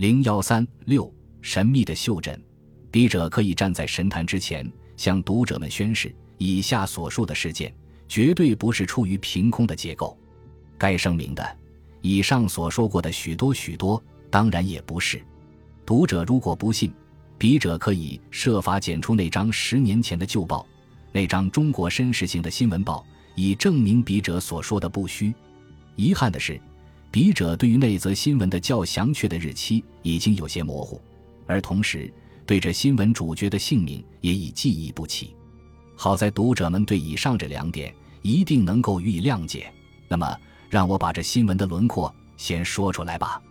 零幺三六神秘的袖珍，笔者可以站在神坛之前，向读者们宣誓：以下所述的事件绝对不是出于凭空的结构。该声明的，以上所说过的许多许多，当然也不是。读者如果不信，笔者可以设法剪出那张十年前的旧报，那张中国绅士性的新闻报，以证明笔者所说的不虚。遗憾的是。笔者对于那则新闻的较详确的日期已经有些模糊，而同时对这新闻主角的姓名也已记忆不起。好在读者们对以上这两点一定能够予以谅解。那么，让我把这新闻的轮廓先说出来吧。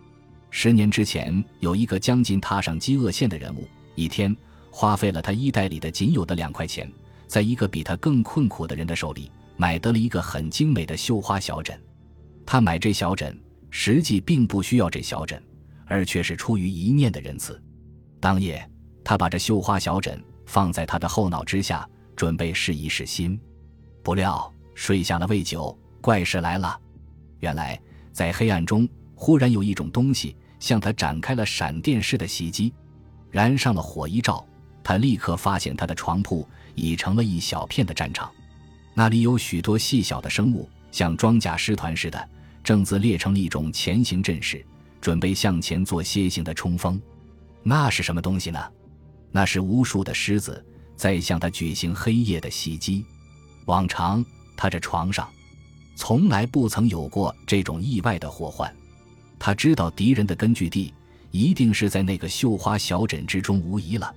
十年之前，有一个将近踏上饥饿线的人物，一天花费了他衣袋里的仅有的两块钱，在一个比他更困苦的人的手里买得了一个很精美的绣花小枕。他买这小枕。实际并不需要这小枕，而却是出于一念的仁慈。当夜，他把这绣花小枕放在他的后脑之下，准备试一试心。不料睡下了未久，怪事来了。原来，在黑暗中忽然有一种东西向他展开了闪电式的袭击，燃上了火一照，他立刻发现他的床铺已成了一小片的战场，那里有许多细小的生物，像装甲师团似的。正自列成了一种前行阵势，准备向前做楔形的冲锋。那是什么东西呢？那是无数的狮子在向他举行黑夜的袭击。往常他这床上从来不曾有过这种意外的祸患。他知道敌人的根据地一定是在那个绣花小枕之中无疑了。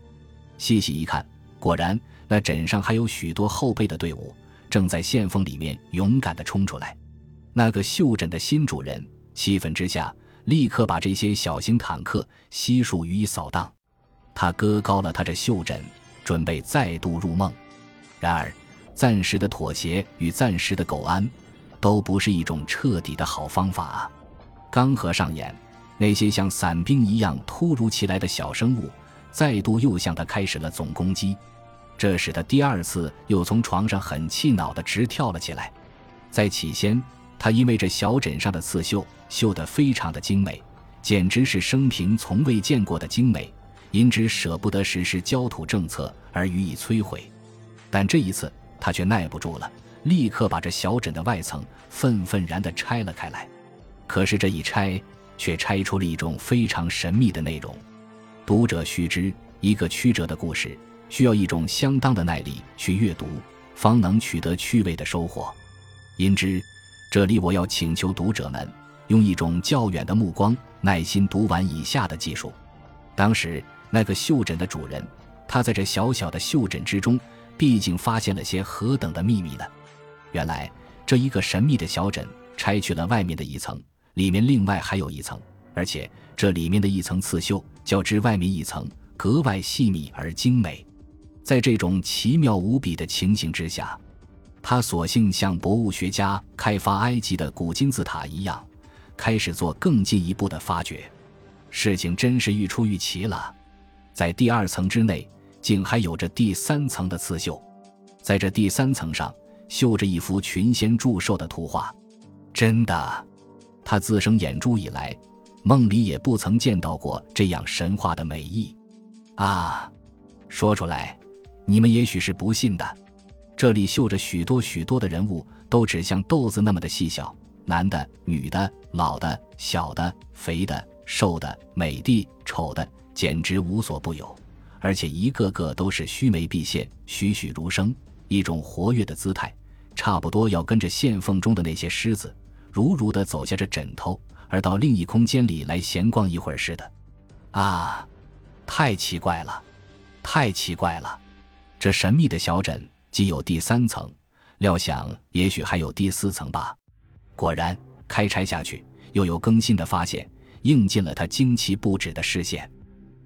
细细一看，果然那枕上还有许多后备的队伍正在线缝里面勇敢地冲出来。那个袖枕的新主人气愤之下，立刻把这些小型坦克悉数予以扫荡。他搁高了他这袖枕，准备再度入梦。然而，暂时的妥协与暂时的苟安，都不是一种彻底的好方法啊！刚合上眼，那些像伞兵一样突如其来的小生物，再度又向他开始了总攻击。这使他第二次又从床上很气恼地直跳了起来。在起先。他因为这小枕上的刺绣绣得非常的精美，简直是生平从未见过的精美，因之舍不得实施焦土政策而予以摧毁。但这一次他却耐不住了，立刻把这小枕的外层愤愤然地拆了开来。可是这一拆，却拆出了一种非常神秘的内容。读者须知，一个曲折的故事需要一种相当的耐力去阅读，方能取得趣味的收获。因之。这里我要请求读者们用一种较远的目光耐心读完以下的记述。当时那个袖枕的主人，他在这小小的袖枕之中，毕竟发现了些何等的秘密呢？原来这一个神秘的小枕拆去了外面的一层，里面另外还有一层，而且这里面的一层刺绣较之外面一层格外细密而精美。在这种奇妙无比的情形之下。他索性像博物学家开发埃及的古金字塔一样，开始做更进一步的发掘。事情真是愈出愈奇了，在第二层之内，竟还有着第三层的刺绣，在这第三层上绣着一幅群仙祝寿的图画。真的，他自生眼珠以来，梦里也不曾见到过这样神话的美意。啊，说出来，你们也许是不信的。这里绣着许多许多的人物，都只像豆子那么的细小，男的、女的、老的、小的、肥的、瘦的、美的、丑的，简直无所不有。而且一个个都是须眉毕现，栩栩如生，一种活跃的姿态，差不多要跟着线缝中的那些狮子，如如的走下这枕头，而到另一空间里来闲逛一会儿似的。啊，太奇怪了，太奇怪了，这神秘的小枕。既有第三层，料想也许还有第四层吧。果然，开拆下去，又有更新的发现，映进了他惊奇不止的视线。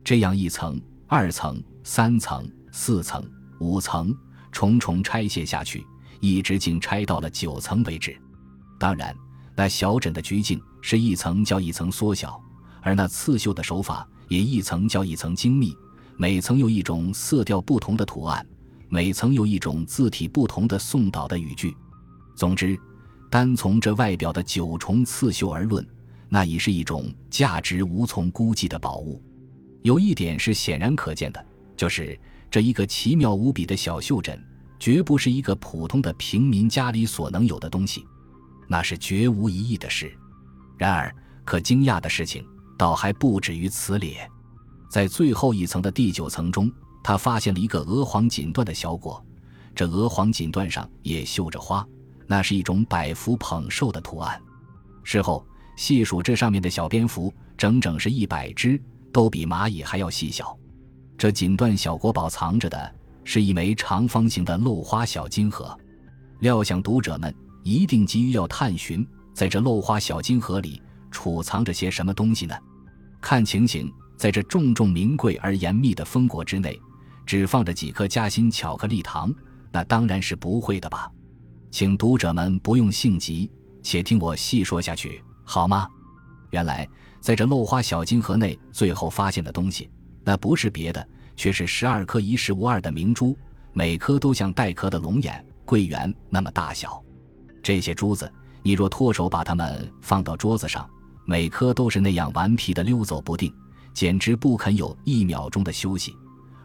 这样一层、二层、三层、四层、五层，重重拆卸下去，一直竟拆到了九层为止。当然，那小枕的局径是一层较一层缩小，而那刺绣的手法也一层较一层精密，每层有一种色调不同的图案。每层有一种字体不同的宋导的语句。总之，单从这外表的九重刺绣而论，那已是一种价值无从估计的宝物。有一点是显然可见的，就是这一个奇妙无比的小袖珍，绝不是一个普通的平民家里所能有的东西，那是绝无疑义的事。然而，可惊讶的事情倒还不止于此列，在最后一层的第九层中，他发现了一个鹅黄锦缎的小果，这鹅黄锦缎上也绣着花，那是一种百福捧寿的图案。事后细数这上面的小蝙蝠，整整是一百只，都比蚂蚁还要细小。这锦缎小国宝藏着的是一枚长方形的镂花小金盒，料想读者们一定急于要探寻，在这镂花小金盒里。储藏着些什么东西呢？看情形，在这重重名贵而严密的封果之内，只放着几颗夹心巧克力糖，那当然是不会的吧？请读者们不用性急，且听我细说下去，好吗？原来，在这漏花小金盒内，最后发现的东西，那不是别的，却是十二颗一实无二的明珠，每颗都像带壳的龙眼、桂圆那么大小。这些珠子，你若脱手把它们放到桌子上，每颗都是那样顽皮的溜走不定，简直不肯有一秒钟的休息。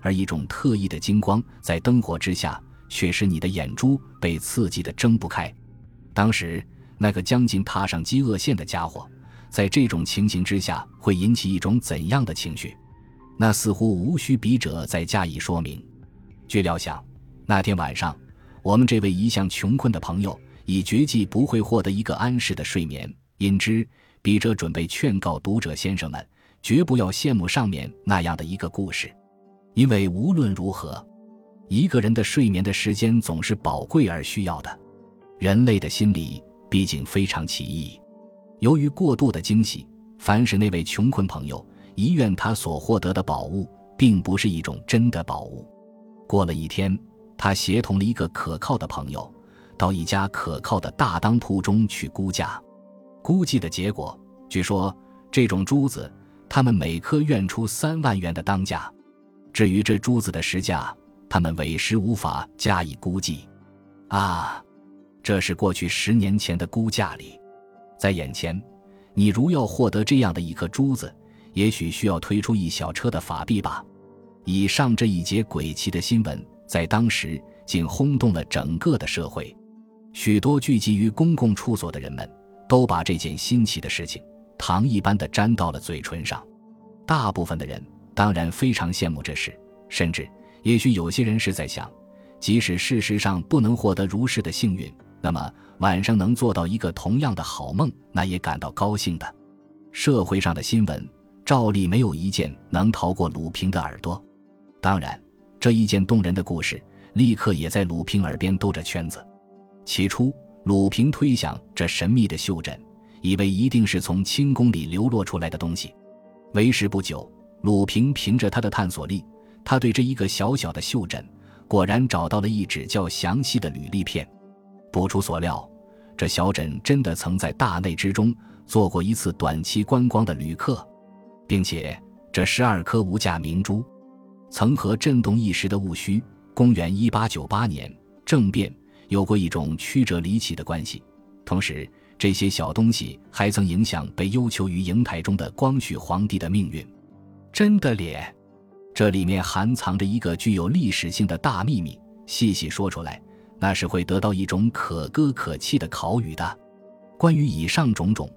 而一种特异的金光在灯火之下，却使你的眼珠被刺激的睁不开。当时那个将近踏上饥饿线的家伙，在这种情形之下会引起一种怎样的情绪？那似乎无需笔者再加以说明。据料想，那天晚上，我们这位一向穷困的朋友已绝计不会获得一个安适的睡眠，因之。笔者准备劝告读者先生们，绝不要羡慕上面那样的一个故事，因为无论如何，一个人的睡眠的时间总是宝贵而需要的。人类的心理毕竟非常奇异，由于过度的惊喜，凡是那位穷困朋友遗愿他所获得的宝物，并不是一种真的宝物。过了一天，他协同了一个可靠的朋友，到一家可靠的大当铺中去估价。估计的结果，据说这种珠子，他们每颗愿出三万元的当价。至于这珠子的实价，他们委实无法加以估计。啊，这是过去十年前的估价里，在眼前，你如要获得这样的一颗珠子，也许需要推出一小车的法币吧。以上这一节诡奇的新闻，在当时竟轰动了整个的社会，许多聚集于公共处所的人们。都把这件新奇的事情糖一般的粘到了嘴唇上。大部分的人当然非常羡慕这事，甚至也许有些人是在想，即使事实上不能获得如是的幸运，那么晚上能做到一个同样的好梦，那也感到高兴的。社会上的新闻照例没有一件能逃过鲁平的耳朵。当然，这一件动人的故事立刻也在鲁平耳边兜着圈子。起初。鲁平推想这神秘的袖珍，以为一定是从清宫里流落出来的东西。为时不久，鲁平凭着他的探索力，他对这一个小小的袖珍，果然找到了一纸较详细的履历片。不出所料，这小枕真的曾在大内之中做过一次短期观光的旅客，并且这十二颗无价明珠，曾和震动一时的戊戌（公元一八九八年）政变。有过一种曲折离奇的关系，同时这些小东西还曾影响被幽囚于瀛台中的光绪皇帝的命运。真的咧，这里面含藏着一个具有历史性的大秘密，细细说出来，那是会得到一种可歌可泣的考语的。关于以上种种，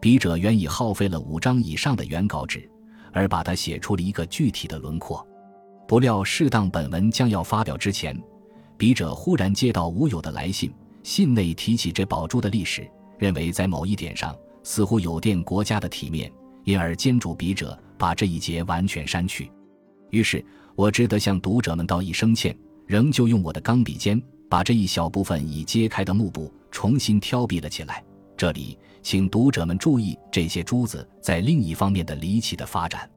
笔者原已耗费了五张以上的原稿纸，而把它写出了一个具体的轮廓。不料适当本文将要发表之前。笔者忽然接到吴友的来信，信内提起这宝珠的历史，认为在某一点上似乎有垫国家的体面，因而监嘱笔者把这一节完全删去。于是我只得向读者们道一声歉，仍旧用我的钢笔尖把这一小部分已揭开的幕布重新挑笔了起来。这里请读者们注意这些珠子在另一方面的离奇的发展。